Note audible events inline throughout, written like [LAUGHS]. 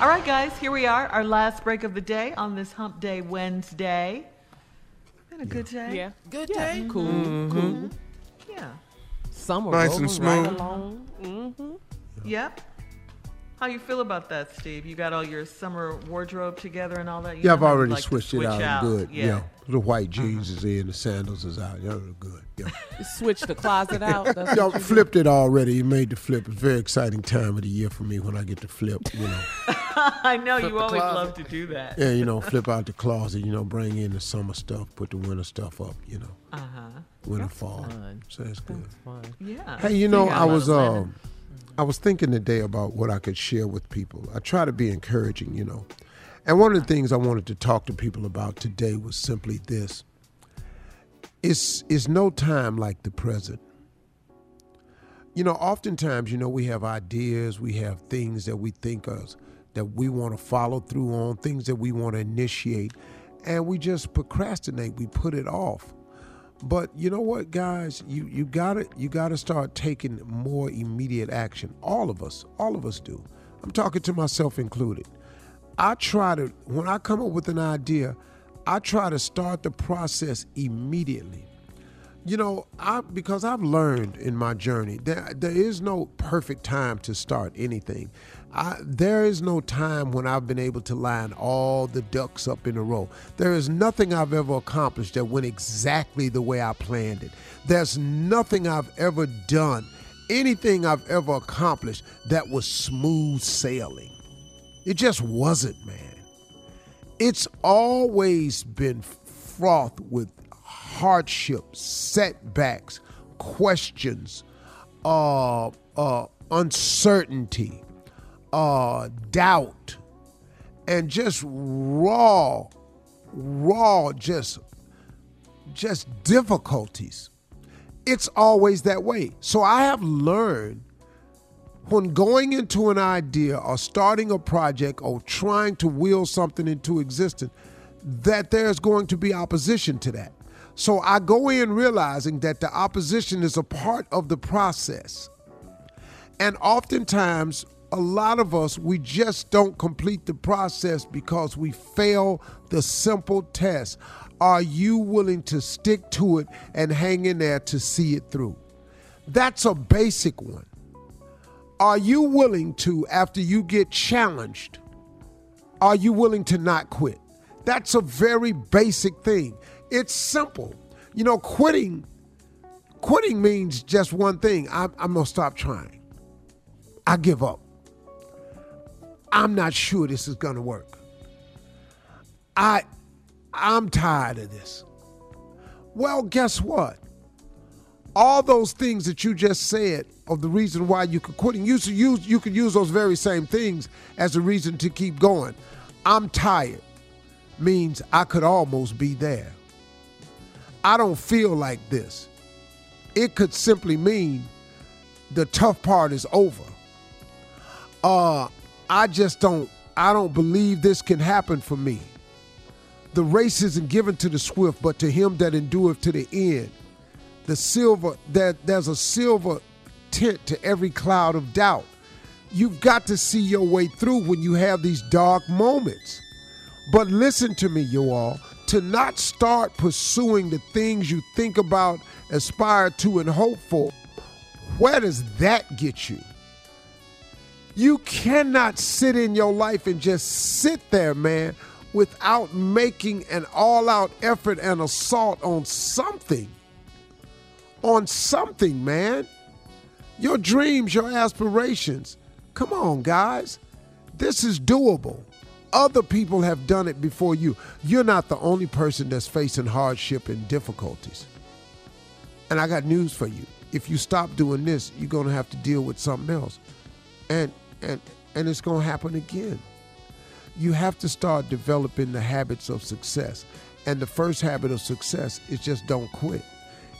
All right, guys, here we are, our last break of the day on this Hump Day Wednesday. Been a good day. Yeah. Good Yeah. day. Cool. Mm-hmm. Cool. Yeah. Summer Nice and smooth. Right along. Mm-hmm. Yep. How you feel about that, Steve? You got all your summer wardrobe together and all that? You Yeah, I've already like to switched it switch out. I'm good. Yeah. Uh-huh. Yeah. The white jeans is in, the sandals is out. Yeah, they're good. Yeah. Switch the closet out. That's Y'all what flipped it already. You made the flip. It's a very exciting time of the year for me when I get to flip, you know. [LAUGHS] I know Flip you always closet. love to do that. yeah, you know, flip out the closet, you know, bring in the summer stuff, put the winter stuff up, you know. Uh huh. Winter fall. fun. So that's good. Fun. Yeah. Hey, you know, got I a was of uh, linen. I was thinking today about what I could share with people. I try to be encouraging, you know. And one of the things I wanted to talk to people about today was simply this. It's it's no time like the present. You know, oftentimes, you know, we have ideas, we have things that we think of that we want to follow through on, things that we want to initiate, and we just procrastinate, we put it off. But you know what, guys? You you got to you got to start taking more immediate action. All of us, all of us do. I'm talking to myself included. I try to when I come up with an idea, I try to start the process immediately. You know, I because I've learned in my journey that there is no perfect time to start anything. I, there is no time when I've been able to line all the ducks up in a row. There is nothing I've ever accomplished that went exactly the way I planned it. There's nothing I've ever done, anything I've ever accomplished that was smooth sailing. It just wasn't, man. It's always been fraught with hardship, setbacks, questions, uh, uh, uncertainty, uh, doubt, and just raw, raw, just, just difficulties. It's always that way. So I have learned when going into an idea or starting a project or trying to will something into existence that there's going to be opposition to that. So I go in realizing that the opposition is a part of the process. And oftentimes, a lot of us, we just don't complete the process because we fail the simple test. Are you willing to stick to it and hang in there to see it through? That's a basic one. Are you willing to, after you get challenged, are you willing to not quit? That's a very basic thing. It's simple. You know, quitting, quitting means just one thing. I'm, I'm gonna stop trying. I give up. I'm not sure this is gonna work. I I'm tired of this. Well, guess what? All those things that you just said of the reason why you could quit, and you should use you could use those very same things as a reason to keep going. I'm tired means I could almost be there. I don't feel like this. It could simply mean the tough part is over. Uh I just don't I don't believe this can happen for me. The race isn't given to the swift, but to him that endureth to the end. The silver that there's a silver tint to every cloud of doubt. You've got to see your way through when you have these dark moments. But listen to me, you all. To not start pursuing the things you think about, aspire to, and hope for, where does that get you? You cannot sit in your life and just sit there, man, without making an all out effort and assault on something. On something, man. Your dreams, your aspirations. Come on, guys. This is doable. Other people have done it before you. You're not the only person that's facing hardship and difficulties. And I got news for you. If you stop doing this, you're going to have to deal with something else. And and and it's going to happen again. You have to start developing the habits of success. And the first habit of success is just don't quit.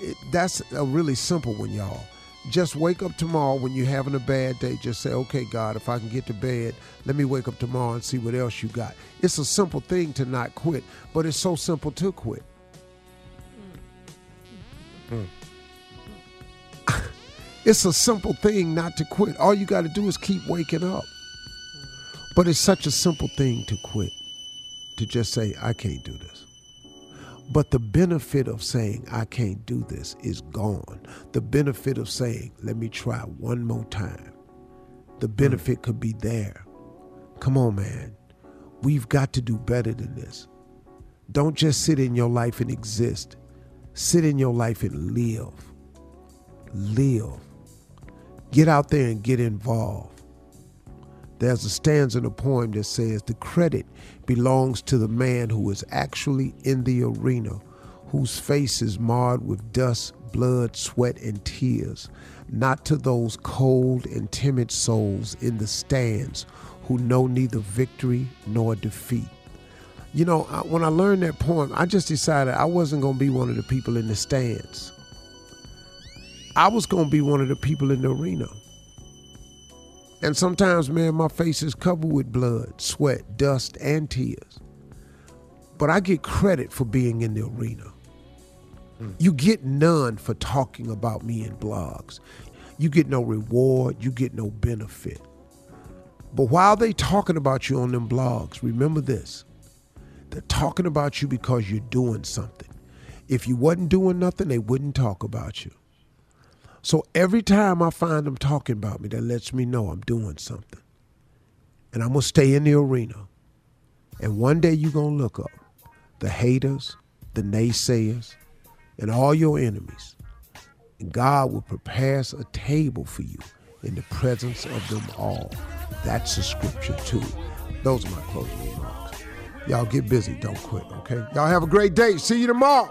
It, that's a really simple one, y'all. Just wake up tomorrow when you're having a bad day. Just say, okay, God, if I can get to bed, let me wake up tomorrow and see what else you got. It's a simple thing to not quit, but it's so simple to quit. Mm. [LAUGHS] it's a simple thing not to quit. All you got to do is keep waking up. But it's such a simple thing to quit, to just say, I can't do this. But the benefit of saying, I can't do this is gone. The benefit of saying, let me try one more time, the hmm. benefit could be there. Come on, man. We've got to do better than this. Don't just sit in your life and exist, sit in your life and live. Live. Get out there and get involved. There's a stanza in a poem that says, The credit belongs to the man who is actually in the arena, whose face is marred with dust, blood, sweat, and tears, not to those cold and timid souls in the stands who know neither victory nor defeat. You know, when I learned that poem, I just decided I wasn't going to be one of the people in the stands. I was going to be one of the people in the arena. And sometimes, man, my face is covered with blood, sweat, dust, and tears. But I get credit for being in the arena. You get none for talking about me in blogs. You get no reward, you get no benefit. But while they talking about you on them blogs, remember this. They're talking about you because you're doing something. If you wasn't doing nothing, they wouldn't talk about you. So every time I find them talking about me, that lets me know I'm doing something. And I'm going to stay in the arena. And one day you're going to look up the haters, the naysayers, and all your enemies. And God will prepare a table for you in the presence of them all. That's the scripture too. Those are my closing remarks. Y'all get busy, don't quit, okay? Y'all have a great day. See you tomorrow.